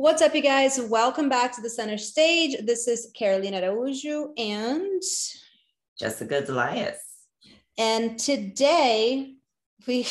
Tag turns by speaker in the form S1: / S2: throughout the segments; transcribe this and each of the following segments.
S1: What's up, you guys? Welcome back to the center stage. This is Carolina Araújo and
S2: Jessica Delias.
S1: And today we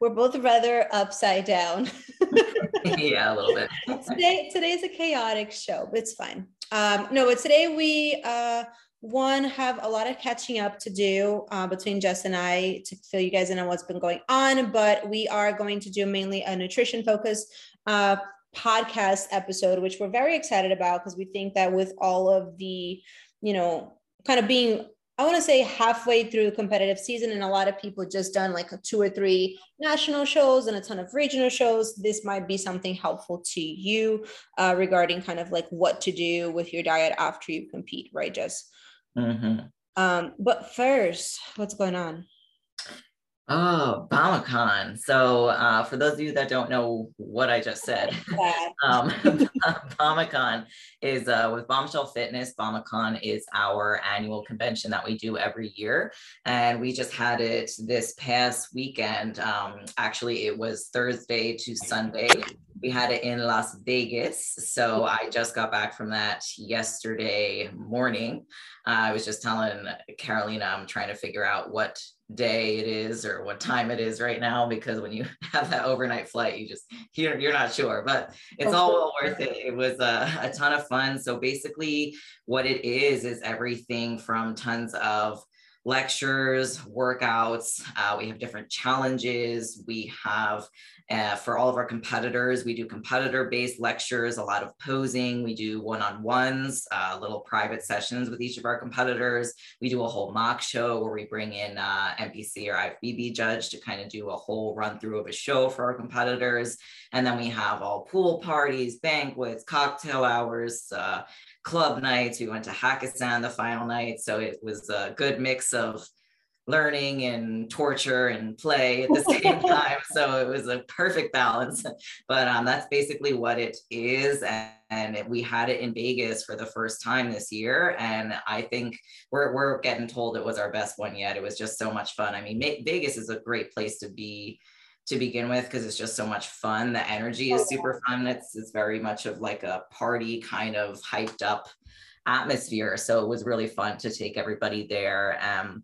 S1: we're both rather upside down.
S2: yeah, a little bit.
S1: today today is a chaotic show, but it's fine. Um, no, but today we uh one have a lot of catching up to do uh, between Jess and I to fill you guys in on what's been going on, but we are going to do mainly a nutrition focus uh, podcast episode, which we're very excited about because we think that with all of the, you know, kind of being, I want to say halfway through competitive season, and a lot of people just done like a two or three national shows and a ton of regional shows. This might be something helpful to you uh, regarding kind of like what to do with your diet after you compete, right, Jess? Mm-hmm. Um, but first, what's going on?
S2: Oh, BombAcon. So, uh, for those of you that don't know what I just said, um, BombAcon is uh, with Bombshell Fitness. BombAcon is our annual convention that we do every year. And we just had it this past weekend. Um, actually, it was Thursday to Sunday. We had it in Las Vegas. So, I just got back from that yesterday morning. Uh, I was just telling Carolina, I'm trying to figure out what day it is or what time it is right now because when you have that overnight flight you just you're, you're not sure but it's all well worth it. It was a, a ton of fun. So basically what it is is everything from tons of lectures, workouts. Uh, we have different challenges. We have, uh, for all of our competitors, we do competitor based lectures, a lot of posing. We do one on ones, uh, little private sessions with each of our competitors. We do a whole mock show where we bring in uh, NPC or IFBB judge to kind of do a whole run through of a show for our competitors. And then we have all pool parties, banquets, cocktail hours, uh, club nights. We went to Hakkasan the final night. So it was a good mix of learning and torture and play at the same time. So it was a perfect balance. But um, that's basically what it is. And, and it, we had it in Vegas for the first time this year. And I think we're, we're getting told it was our best one yet. It was just so much fun. I mean, Vegas is a great place to be to begin with because it's just so much fun. The energy is super fun. It's it's very much of like a party kind of hyped up atmosphere. So it was really fun to take everybody there. Um,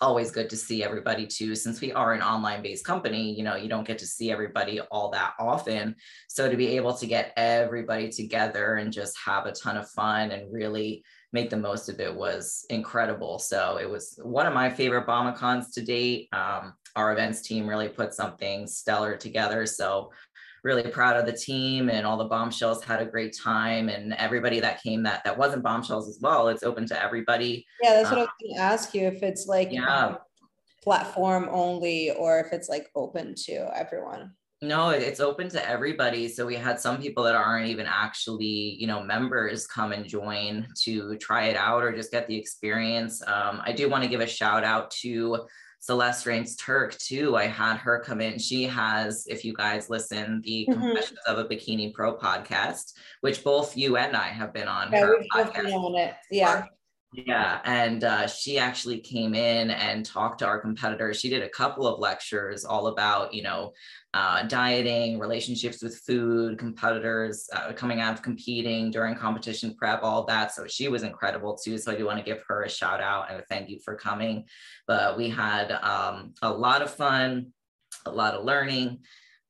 S2: always good to see everybody too. Since we are an online based company you know you don't get to see everybody all that often. So to be able to get everybody together and just have a ton of fun and really make the most of it was incredible. So it was one of my favorite BombAcons to date. Um, our events team really put something stellar together. So really proud of the team and all the bombshells had a great time and everybody that came that that wasn't bombshells as well it's open to everybody.
S1: Yeah that's what um, i was going to ask you if it's like yeah. platform only or if it's like open to everyone.
S2: No it's open to everybody so we had some people that aren't even actually you know members come and join to try it out or just get the experience. Um, i do want to give a shout out to Celeste Rains Turk too. I had her come in. She has, if you guys listen, the mm-hmm. Confessions of a Bikini Pro podcast, which both you and I have been on.
S1: Yeah, both been on it. Yeah.
S2: Yeah, and uh, she actually came in and talked to our competitors. She did a couple of lectures all about, you know, uh, dieting, relationships with food, competitors uh, coming out of competing during competition prep, all that. So she was incredible too. So I do want to give her a shout out and thank you for coming. But we had um, a lot of fun, a lot of learning,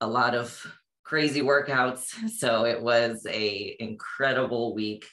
S2: a lot of crazy workouts. So it was a incredible week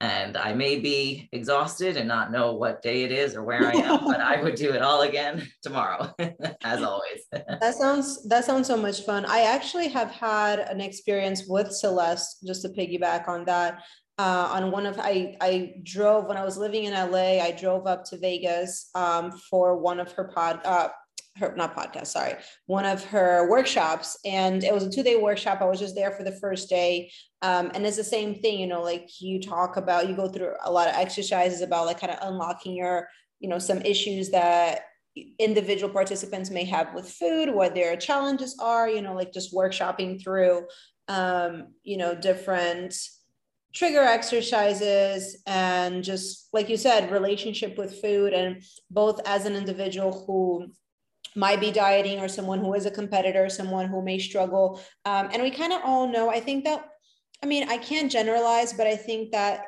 S2: and I may be exhausted and not know what day it is or where I am, but I would do it all again tomorrow, as always.
S1: that sounds that sounds so much fun. I actually have had an experience with Celeste, just to piggyback on that. Uh, on one of I I drove when I was living in LA. I drove up to Vegas um, for one of her pod uh, her not podcast sorry one of her workshops. And it was a two-day workshop. I was just there for the first day. Um, and it's the same thing you know like you talk about you go through a lot of exercises about like kind of unlocking your you know some issues that individual participants may have with food what their challenges are you know like just workshopping through um, you know different trigger exercises and just like you said relationship with food and both as an individual who might be dieting or someone who is a competitor, someone who may struggle. Um, and we kind of all know, I think that I mean, I can't generalize, but I think that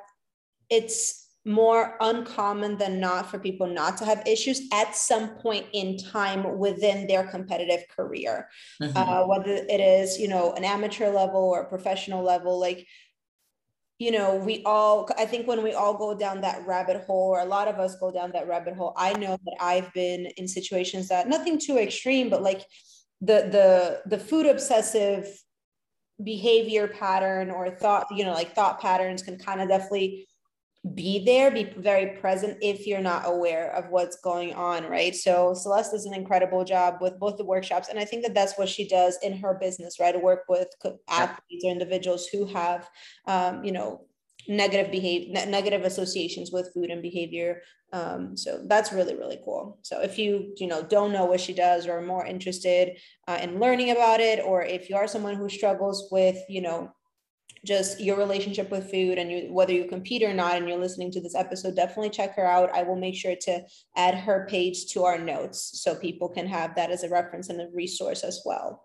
S1: it's more uncommon than not for people not to have issues at some point in time within their competitive career mm-hmm. uh, whether it is you know an amateur level or a professional level like you know we all i think when we all go down that rabbit hole or a lot of us go down that rabbit hole i know that i've been in situations that nothing too extreme but like the the the food obsessive behavior pattern or thought you know like thought patterns can kind of definitely be there, be very present if you're not aware of what's going on, right? So Celeste does an incredible job with both the workshops, and I think that that's what she does in her business, right? To work with athletes or individuals who have, um, you know, negative behavior, negative associations with food and behavior. Um, so that's really really cool. So if you you know don't know what she does or are more interested uh, in learning about it, or if you are someone who struggles with you know just your relationship with food and you, whether you compete or not and you're listening to this episode definitely check her out. I will make sure to add her page to our notes so people can have that as a reference and a resource as well.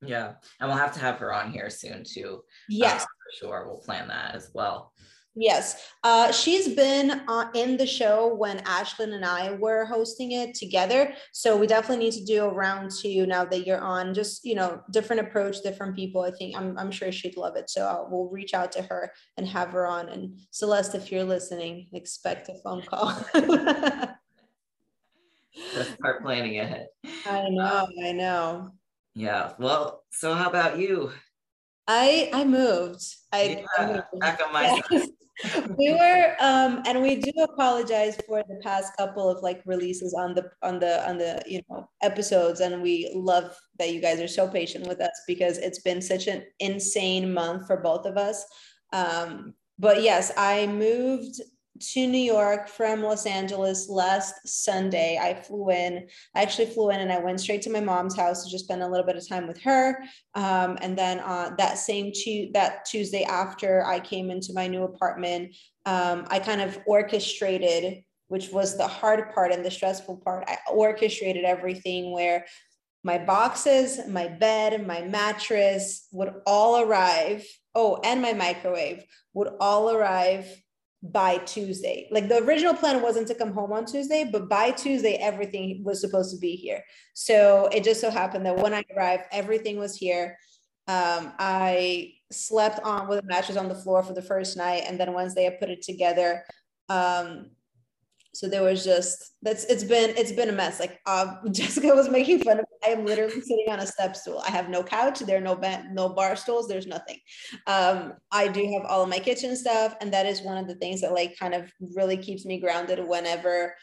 S2: Yeah and we'll have to have her on here soon too.
S1: Yes. Uh,
S2: for sure we'll plan that as well
S1: Yes, uh, she's been uh, in the show when Ashlyn and I were hosting it together. So we definitely need to do a round two now that you're on. Just you know, different approach, different people. I think I'm I'm sure she'd love it. So I'll, we'll reach out to her and have her on. And Celeste, if you're listening, expect a phone call.
S2: Let's start planning ahead.
S1: I know, I know.
S2: Yeah. Well, so how about you?
S1: I I moved. I,
S2: yeah, I moved. back on my side.
S1: We were um and we do apologize for the past couple of like releases on the on the on the you know episodes and we love that you guys are so patient with us because it's been such an insane month for both of us. Um but yes i moved to New York from Los Angeles last Sunday. I flew in. I actually flew in and I went straight to my mom's house to just spend a little bit of time with her. Um, and then uh, that same tu- that Tuesday after I came into my new apartment, um, I kind of orchestrated, which was the hard part and the stressful part. I orchestrated everything where my boxes, my bed, my mattress would all arrive. Oh, and my microwave would all arrive by Tuesday. Like the original plan wasn't to come home on Tuesday, but by Tuesday, everything was supposed to be here. So it just so happened that when I arrived, everything was here. Um, I slept on with a mattress on the floor for the first night. And then Wednesday, I put it together. Um, so there was just that's it's been it's been a mess. Like uh, jessica was making fun of me. i am literally sitting on a step stool. I have no couch. There are no bed no bar stools. There's nothing. Um, i do have all of my kitchen stuff. And that is one of the things that like kind of really keeps me grounded whenever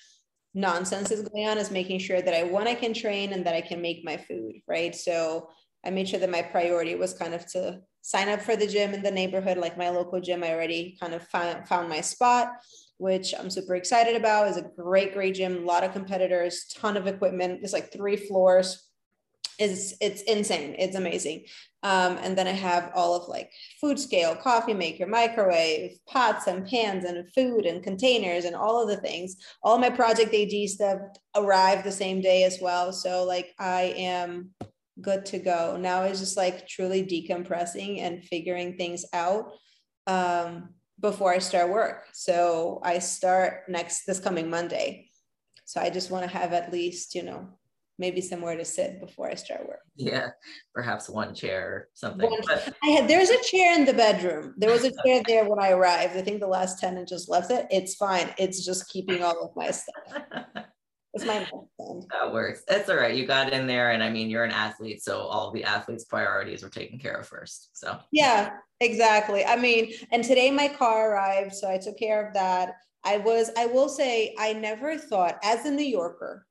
S1: nonsense is going on is making sure that i one i can train and that i can make my food right? So i made sure that my priority was kind of to sign up for the gym in the neighborhood. Like my local gym i already kind of found, found my spot which I'm super excited about. is a great, great gym, a lot of competitors, ton of equipment. It's like three floors. It's, it's insane. It's amazing. Um, and then I have all of like food scale, coffee maker, microwave, pots and pans and food and containers and all of the things. All my Project AG stuff arrived the same day as well. So like I am good to go. Now it's just like truly decompressing and figuring things out. Um, before I start work. So I start next this coming Monday. So I just want to have at least, you know, maybe somewhere to sit before I start work.
S2: Yeah, perhaps one chair or something. One,
S1: but... I had there's a chair in the bedroom. There was a chair there when I arrived. I think the last tenant just left it. It's fine. It's just keeping all of my stuff. It's my
S2: That works. That's all right. You got in there, and I mean, you're an athlete, so all the athletes' priorities were taken care of first. So
S1: yeah, exactly. I mean, and today my car arrived, so I took care of that. I was, I will say, I never thought, as a New Yorker,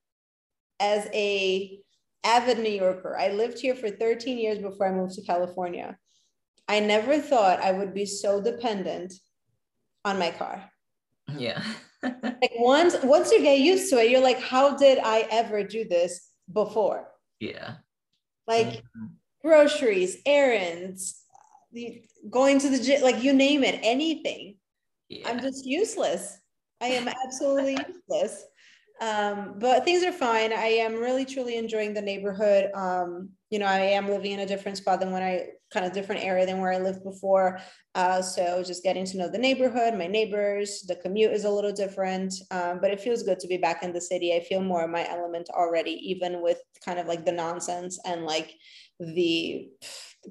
S1: as a avid New Yorker, I lived here for 13 years before I moved to California. I never thought I would be so dependent on my car.
S2: Yeah.
S1: like once once you get used to it, you're like, how did I ever do this before?
S2: Yeah.
S1: Like mm-hmm. groceries, errands, going to the gym, like you name it, anything. Yeah. I'm just useless. I am absolutely useless. Um, but things are fine. I am really truly enjoying the neighborhood. Um, you know, I am living in a different spot than when I kind of different area than where I lived before. Uh, so just getting to know the neighborhood, my neighbors, the commute is a little different, um, but it feels good to be back in the city. I feel more in my element already, even with kind of like the nonsense and like the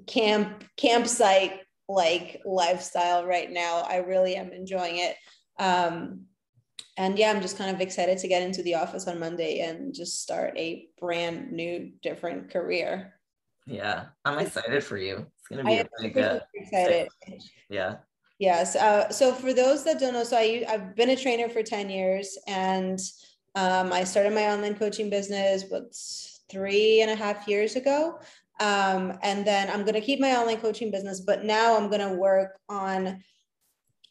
S1: camp campsite like lifestyle right now. I really am enjoying it. Um, and yeah, I'm just kind of excited to get into the office on Monday and just start a brand new, different career.
S2: Yeah, I'm excited for you. It's gonna be I a big, uh,
S1: excited.
S2: Yeah.
S1: Yes. Uh, so for those that don't know, so I I've been a trainer for ten years, and um, I started my online coaching business but three and a half years ago. Um, and then I'm going to keep my online coaching business, but now I'm going to work on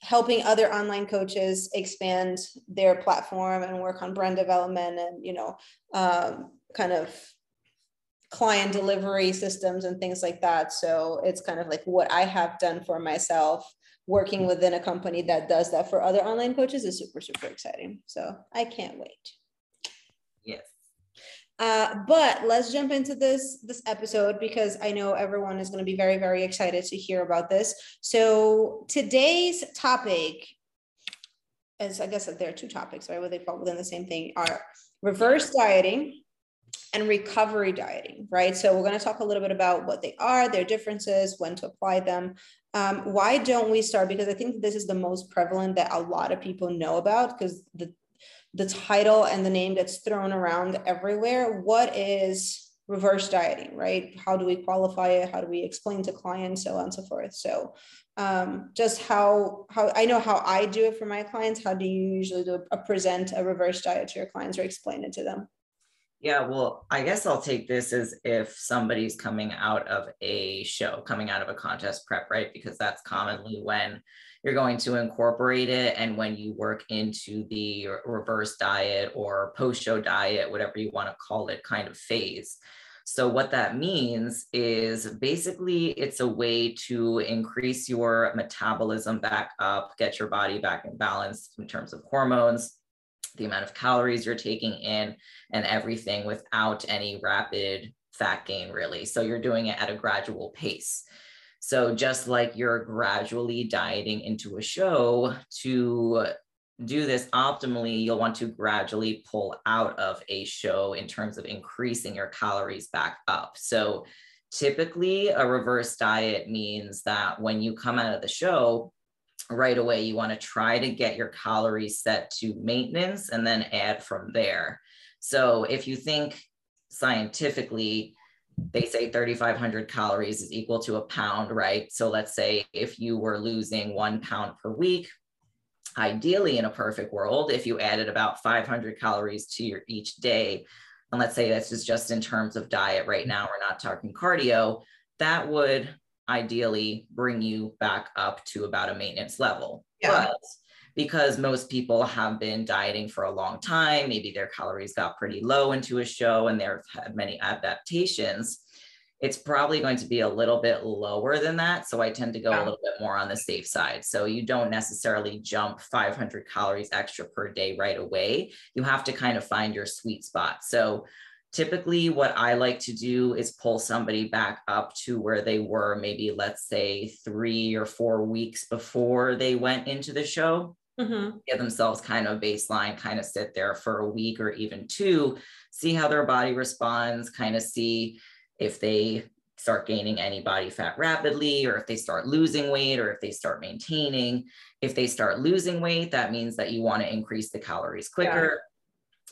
S1: helping other online coaches expand their platform and work on brand development and you know um, kind of client delivery systems and things like that. So it's kind of like what i have done for myself working within a company that does that for other online coaches is super super exciting. So i can't wait.
S2: Yes
S1: uh, but let's jump into this this episode because I know everyone is going to be very very excited to hear about this. So today's topic as I guess there are two topics, right? Where they fall within the same thing are reverse dieting and recovery dieting, right? So we're going to talk a little bit about what they are, their differences, when to apply them. Um, why don't we start? Because I think this is the most prevalent that a lot of people know about because the the title and the name gets thrown around everywhere. What is reverse dieting, right? How do we qualify it? How do we explain to clients, so on and so forth? So um, just how how I know how I do it for my clients. How do you usually do a, present a reverse diet to your clients or explain it to them?
S2: Yeah, well, I guess I'll take this as if somebody's coming out of a show, coming out of a contest prep, right? Because that's commonly when you're going to incorporate it. And when you work into the reverse diet or post show diet, whatever you want to call it, kind of phase. So, what that means is basically it's a way to increase your metabolism back up, get your body back in balance in terms of hormones, the amount of calories you're taking in, and everything without any rapid fat gain, really. So, you're doing it at a gradual pace. So just like you're gradually dieting into a show to do this optimally, you'll want to gradually pull out of a show in terms of increasing your calories back up. So typically a reverse diet means that when you come out of the show, right away you want to try to get your calories set to maintenance and then add from there. So if you think scientifically, they say 3,500 calories is equal to a pound, right? So let's say if you were losing one pound per week, ideally in a perfect world, if you added about 500 calories to your each day, and let's say this is just in terms of diet right now, we're not talking cardio, that would ideally bring you back up to about a maintenance level. Yeah. But because most people have been dieting for a long time. Maybe their calories got pretty low into a show and they've had many adaptations. It's probably going to be a little bit lower than that. So I tend to go a little bit more on the safe side. So you don't necessarily jump 500 calories extra per day right away. You have to kind of find your sweet spot. So typically what i like to do is pull somebody back up to where they were maybe let's say three or four weeks before they went into the show mm-hmm. give themselves kind of baseline, kind of sit there for a week or even two, see how their body responds, kind of see if they start gaining any body fat rapidly, or if they start losing weight, or if they start maintaining. If they start losing weight, that means that you want to increase the calories quicker.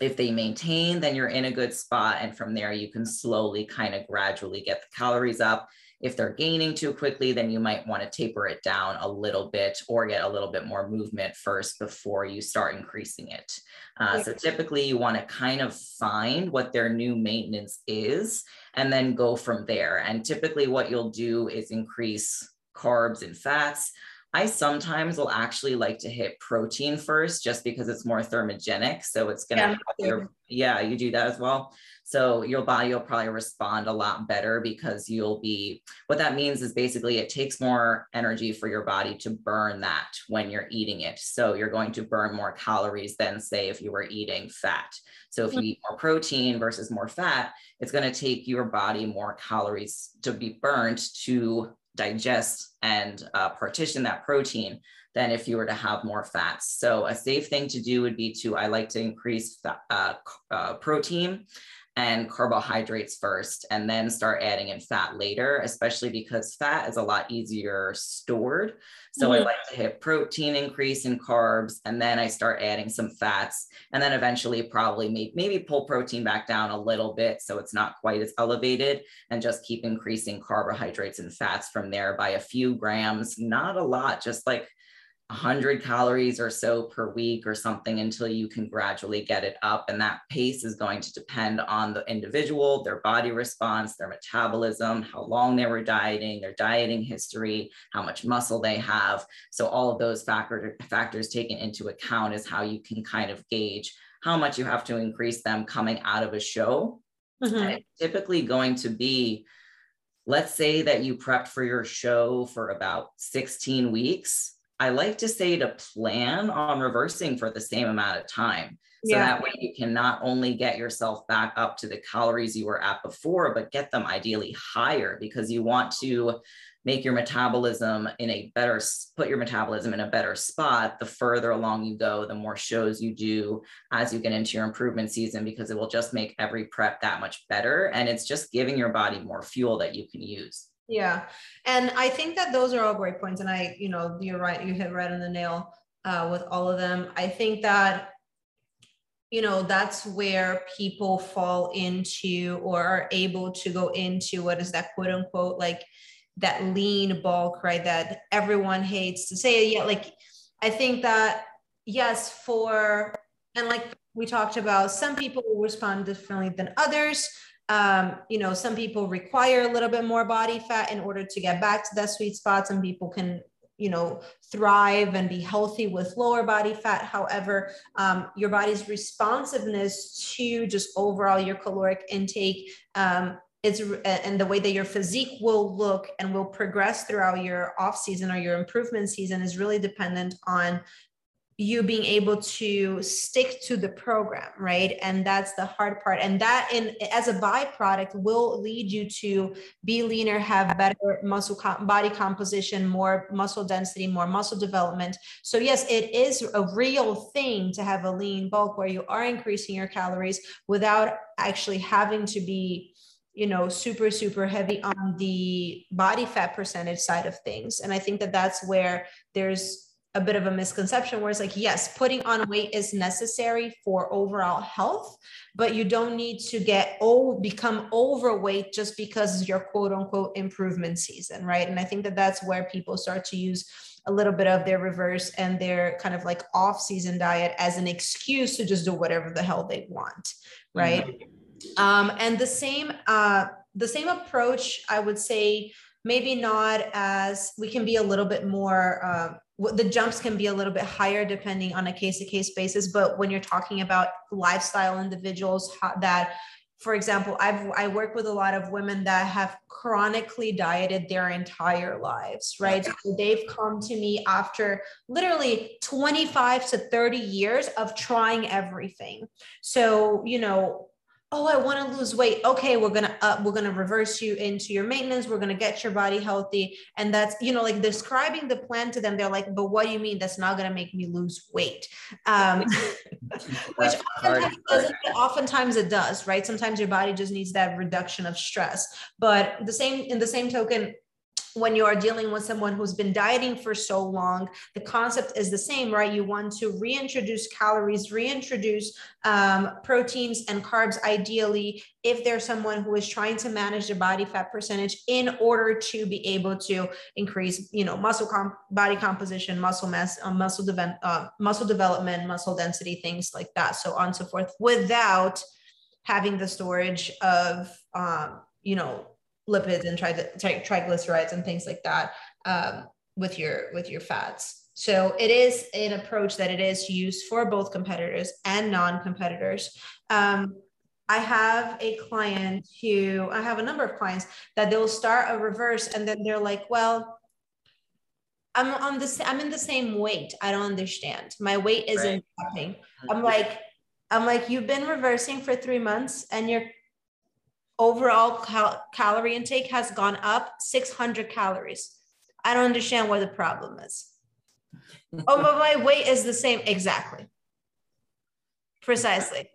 S2: Yeah. If they maintain, then you're in a good spot. And from there, you can slowly kind of gradually get the calories up if they're gaining too quickly, then you might want to taper it down a little bit or get a little bit more movement first before you start increasing it. Uh, so typically you want to kind of find what their new maintenance is and then go from there. And typically what you'll do is increase carbs and fats. I sometimes will actually like to hit protein first just because it's more thermogenic. So it's gonna yeah, yeah, you do that as well. So your body will probably respond a lot better because you'll be, what that means is basically it takes more energy for your body to burn that when you're eating it. So you're going to burn more calories than say if you were eating fat. So if you eat more protein versus more fat, it's going to take your body more calories to be burned to digest and uh, partition that protein than if you were to have more fats. So a safe thing to do would be to, I like to increase fat, uh, uh, protein and carbohydrates first and then start adding in fat later, especially because fat is a lot easier stored. So mm-hmm. I like to hit protein increase in carbs and then I start adding some fats and then eventually probably maybe pull protein back down a little bit so it's not quite as elevated and just keep increasing carbohydrates and fats from there by a few grams, not a lot, just like 100 calories or so per week or something until you can gradually get it up. And that pace is going to depend on the individual, their body response, their metabolism, how long they were dieting, their dieting history, how much muscle they have. So, all of those factor, factors taken into account is how you can kind of gauge how much you have to increase them coming out of a show. Mm-hmm. it's typically going to be let's say that you prepped for your show for about 16 weeks I like to say to plan on reversing for the same amount of time. So yeah. that way you can not only get yourself back up to the calories you were at before, but get them ideally higher because you want to make your metabolism in a better put your metabolism in a better spot the further along you go the more shows you do as you get into your improvement season because it will just make every prep that much better and it's just giving your body more fuel that you can use
S1: yeah. And I think that those are all great points. And I, you know, you're right, you hit right on the nail uh, with all of them. I think that, you know, that's where people fall into or are able to go into what is that quote unquote like that lean bulk, right? That everyone hates to say. Yeah, like I think that yes, for and like we talked about, some people will respond differently than others um, you know, some people require a little bit more body fat in order to get back to that sweet spot. Some people can, you know, thrive and be healthy with lower body fat. However, um, your body's responsiveness to just overall your caloric intake um, and the way that your physique will look and will progress throughout your off season or your improvement season is really dependent on you being able to stick to the program right? And that's the hard part. And that in as a byproduct will lead you to be leaner have better muscle com- body composition more muscle density more muscle development. So yes it is a real thing to have a lean bulk where you are increasing your calories without actually having to be you know super super heavy on the body fat percentage side of things. And i think that that's where there's a bit of a misconception where it's like, yes, putting on weight is necessary for overall health, but you don't need to get old, become overweight just because it's your quote unquote improvement season, right? And I think that that's where people start to use a little bit of their reverse and their kind of like off season diet as an excuse to just do whatever the hell they want, right? Mm-hmm. Um, and the same, uh, the same approach, I would say, maybe not as we can be a little bit more uh, the jumps can be a little bit higher depending on a case to case basis but when you're talking about lifestyle individuals that for example i've i work with a lot of women that have chronically dieted their entire lives right? So they've come to me after literally 25 to 30 years of trying everything. So you know oh i want to lose weight. Okay we're gonna uh, we're gonna reverse you into your maintenance. We're gonna get your body healthy. And that's you know like describing the plan to them they're like but what do you mean? That's not gonna make me lose weight. Um, which oftentimes, oftentimes it does right? Sometimes your body just needs that reduction of stress. But the same in the same token when you are dealing with someone who's been dieting for so long, the concept is the same, right? You want to reintroduce calories, reintroduce um, proteins and carbs, ideally, if there's someone who is trying to manage their body fat percentage in order to be able to increase, you know, muscle comp- body composition, muscle mass, uh, muscle, de- uh, muscle development, muscle density, things like that, so on and so forth, without having the storage of, um, you know, lipids and tri- tri- triglycerides and things like that. Um, with your with your fats so it is an approach that it is used for both competitors and non-competitors um, I have a client who I have a number of clients that they'll start a reverse and then they're like, well, I'm on the I'm in the same weight. I don't understand. My weight isn't right. dropping. Mm-hmm. I'm like, I'm like, you've been reversing for three months and your overall cal- calorie intake has gone up 600 calories. I don't understand what the problem is. oh, but my weight is the same. Exactly. Precisely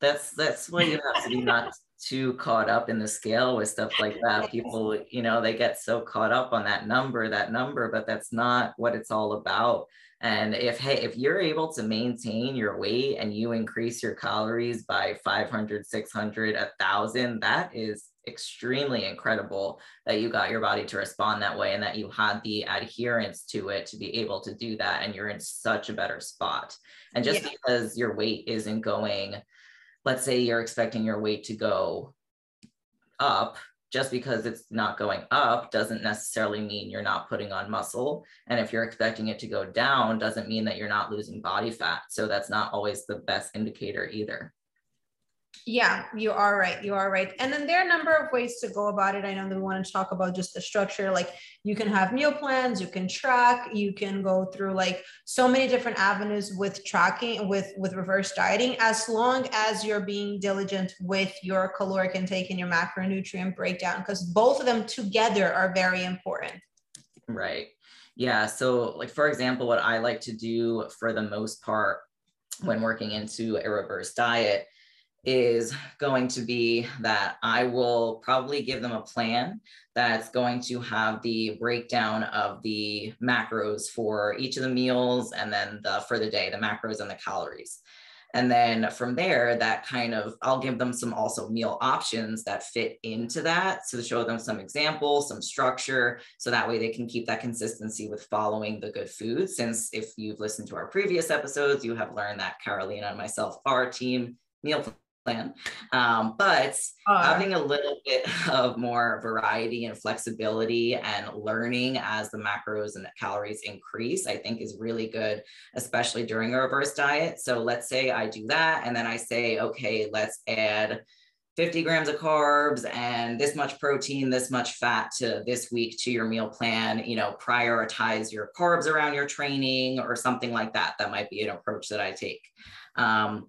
S2: that's that's why you have to be not too caught up in the scale with stuff like that. People, you know, they get so caught up on that number, that number, but that's not what it's all about. And if hey, if you're able to maintain your weight and you increase your calories by 500, 600, 1000, that is extremely incredible that you got your body to respond that way and that you had the adherence to it to be able to do that and you're in such a better spot. And just yeah. because your weight isn't going let's say you're expecting your weight to go up just because it's not going up doesn't necessarily mean you're not putting on muscle. And if you're expecting it to go down doesn't mean that you're not losing body fat. So that's not always the best indicator either
S1: yeah, you are right. You are right. And then there are a number of ways to go about it. I know that we want to talk about just the structure. Like you can have meal plans, you can track, you can go through like so many different avenues with tracking, with with reverse dieting, as long as you're being diligent with your caloric intake and your macronutrient breakdown, because both of them together are very important.
S2: Right. Yeah. So, like for example, what I like to do for the most part when working into a reverse diet is going to be that I will probably give them a plan that's going to have the breakdown of the macros for each of the meals and then the for the day, the macros and the calories. And then from there, that kind of, I'll give them some also meal options that fit into that. So to show them some examples, some structure, so that way they can keep that consistency with following the good food. Since if you've listened to our previous episodes, you have learned that Carolina and myself are team meal plan. Um, but uh, having a little bit of more variety and flexibility and learning as the macros and the calories increase, I think is really good, especially during a reverse diet. So let's say I do that, and then I say, okay, let's add 50 grams of carbs and this much protein, this much fat to this week to your meal plan, you know, prioritize your carbs around your training or something like that. That might be an approach that I take. Um,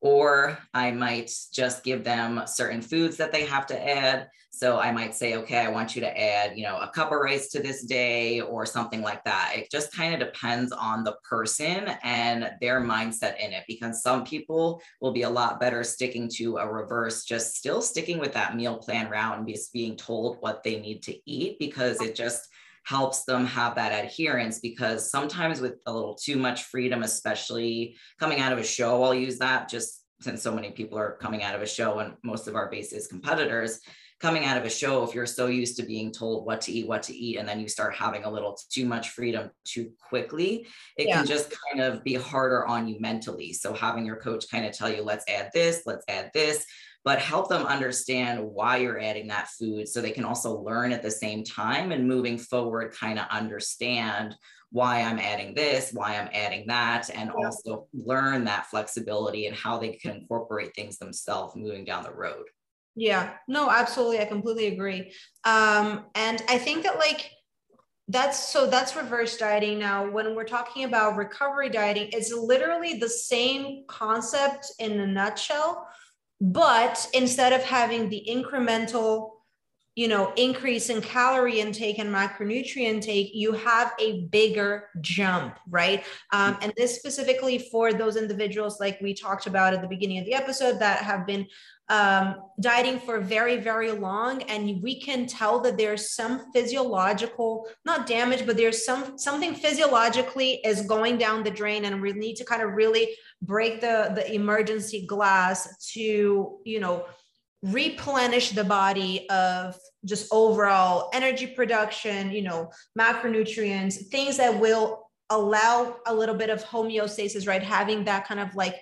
S2: or I might just give them certain foods that they have to add. So I might say, okay, I want you to add, you know, a cup of rice to this day or something like that. It just kind of depends on the person and their mindset in it because some people will be a lot better sticking to a reverse, just still sticking with that meal plan route and just being told what they need to eat because it just helps them have that adherence because sometimes with a little too much freedom, especially coming out of a show, I'll use that just since so many people are coming out of a show and most of our base is competitors coming out of a show if you're so used to being told what to eat what to eat and then you start having a little too much freedom too quickly it yeah. can just kind of be harder on you mentally so having your coach kind of tell you let's add this let's add this but help them understand why you're adding that food so they can also learn at the same time and moving forward kind of understand why I'm adding this, why I'm adding that, and yeah. also learn that flexibility and how they can incorporate things themselves moving down the road.
S1: Yeah, no, absolutely. I completely agree. Um, and I think that like that's so that's reverse dieting. Now, when we're talking about recovery dieting, it's literally the same concept in a nutshell but instead of having the incremental you know increase in calorie intake and macronutrient intake you have a bigger jump right? Um, and this specifically for those individuals like we talked about at the beginning of the episode that have been um, dieting for very very long and we can tell that there's some physiological not damage but there's some something physiologically is going down the drain and we need to kind of really break the the emergency glass to you know replenish the body of just overall energy production you know macronutrients things that will allow a little bit of homeostasis right? Having that kind of like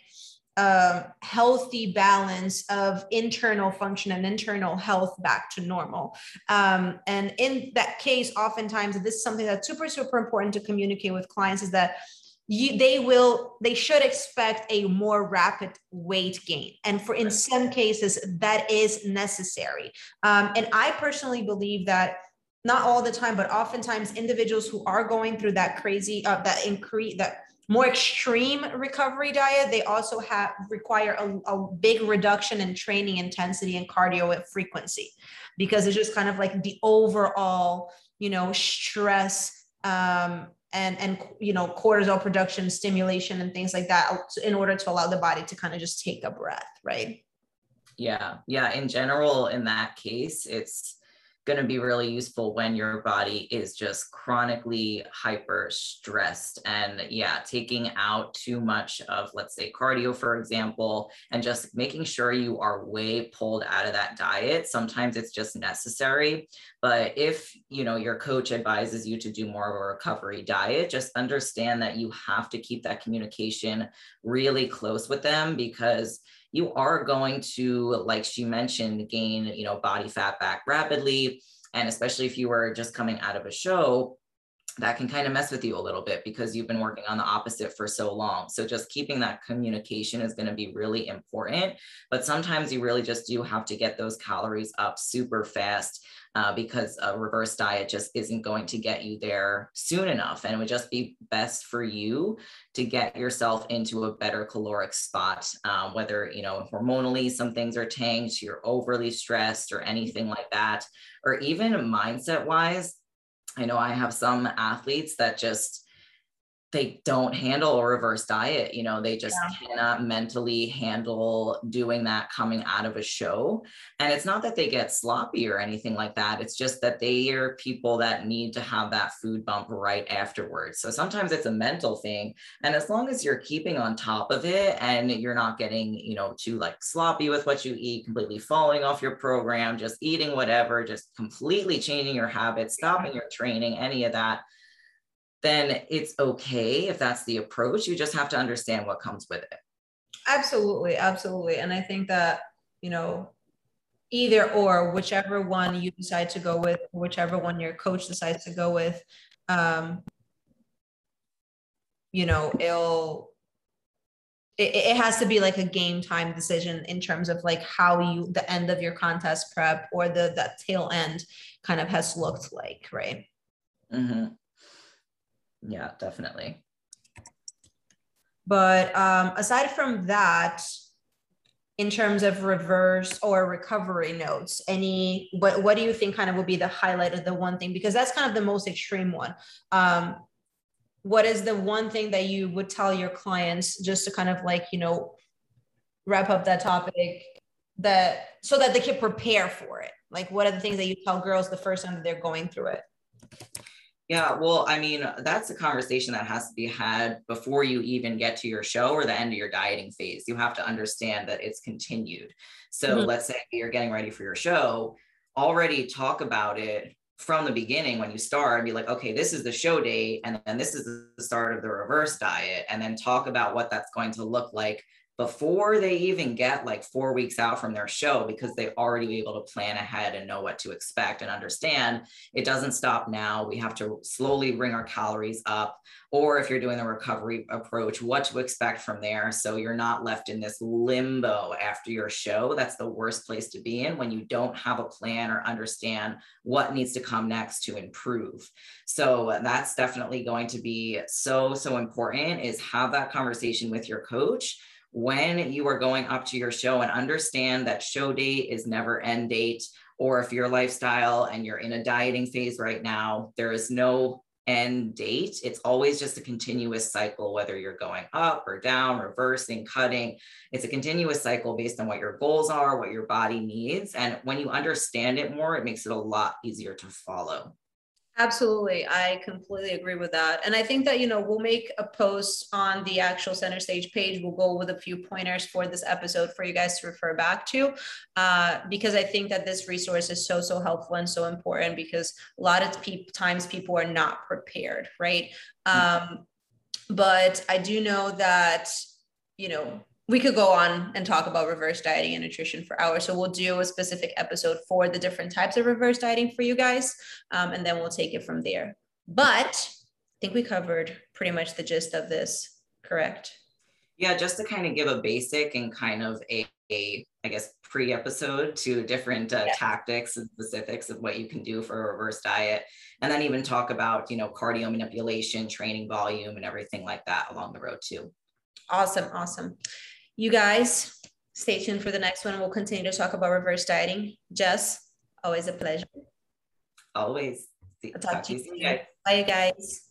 S1: um, healthy balance of internal function and internal health back to normal. Um, and in that case, oftentimes, this is something that's super, super important to communicate with clients is that you, they will they should expect a more rapid weight gain. And for in some cases that is necessary. Um, and i personally believe that not all the time but oftentimes individuals who are going through that crazy uh, that increase that more extreme recovery diet, they also have require a, a big reduction in training intensity and cardio frequency because it's just kind of like the overall, you know, stress um, and and you know cortisol production stimulation and things like that in order to allow the body to kind of just take a breath right?
S2: Yeah. Yeah. In general in that case it's going to be really useful when your body is just chronically hyper stressed. And yeah, taking out too much of, let's say, cardio, for example, and just making sure you are way pulled out of that diet. Sometimes it's just necessary. But if, you know, your coach advises you to do more of a recovery diet, just understand that you have to keep that communication really close with them because you are going to, like she mentioned, gain, you know, body fat back rapidly. And especially if you were just coming out of a show, that can kind of mess with you a little bit because you've been working on the opposite for so long. So just keeping that communication is going to be really important. But sometimes you really just do have to get those calories up super fast uh, because a reverse diet just isn't going to get you there soon enough. And it would just be best for you to get yourself into a better caloric spot, um, whether, you know, hormonally some things are tanked, you're overly stressed or anything like that, or even mindset wise. I know I have some athletes that just they don't handle a reverse diet. You know, they just yeah. cannot mentally handle doing that coming out of a show. And it's not that they get sloppy or anything like that. It's just that they are people that need to have that food bump right afterwards. So sometimes it's a mental thing. And as long as you're keeping on top of it and you're not getting, you know, too like sloppy with what you eat, completely falling off your program, just eating whatever, just completely changing your habits, stopping your training, any of that then it's okay if that's the approach. You just have to understand what comes with it.
S1: Absolutely, absolutely. And I think that, you know, either or, whichever one you decide to go with, whichever one your coach decides to go with, um, you know, it'll it, it has to be like a game time decision in terms of like how you the end of your contest prep or the that tail end kind of has looked like, right?
S2: Mm-hmm. Yeah, definitely.
S1: But um, aside from that, in terms of reverse or recovery notes, any what what do you think kind of would be the highlight of the one thing? Because that's kind of the most extreme one. Um, what is the one thing that you would tell your clients just to kind of like you know wrap up that topic that so that they can prepare for it? Like, what are the things that you tell girls the first time that they're going through it?
S2: Yeah, well, I mean, that's a conversation that has to be had before you even get to your show or the end of your dieting phase. You have to understand that it's continued. So mm-hmm. let's say you're getting ready for your show, already talk about it from the beginning when you start and be like, okay, this is the show date, and then this is the start of the reverse diet, and then talk about what that's going to look like before they even get like four weeks out from their show because they already be able to plan ahead and know what to expect and understand it doesn't stop now. We have to slowly bring our calories up. Or if you're doing the recovery approach what to expect from there. So you're not left in this limbo after your show. That's the worst place to be in when you don't have a plan or understand what needs to come next to improve. So that's definitely going to be so so important is have that conversation with your coach when you are going up to your show and understand that show date is never end date or if your lifestyle and you're in a dieting phase right now there is no end date. It's always just a continuous cycle whether you're going up or down reversing cutting. It's a continuous cycle based on what your goals are what your body needs. And when you understand it more it makes it a lot easier to follow
S1: Absolutely. I completely agree with that. And I think that, you know, we'll make a post on the actual center stage page. We'll go with a few pointers for this episode for you guys to refer back to, uh, because I think that this resource is so, so helpful and so important because a lot of pe- times people are not prepared, right? Um, but I do know that, you know, we could go on and talk about reverse dieting and nutrition for hours. So we'll do a specific episode for the different types of reverse dieting for you guys, um, and then we'll take it from there. But I think we covered pretty much the gist of this, correct?
S2: Yeah, just to kind of give a basic and kind of a, a I guess, pre-episode to different uh, yeah. tactics and specifics of what you can do for a reverse diet, and then even talk about you know cardio manipulation, training volume, and everything like that along the road too.
S1: Awesome, awesome. You guys, stay tuned for the next one. We'll continue to talk about reverse dieting. Jess, always a pleasure.
S2: Always.
S1: I'll talk, talk to you soon. Bye, you guys.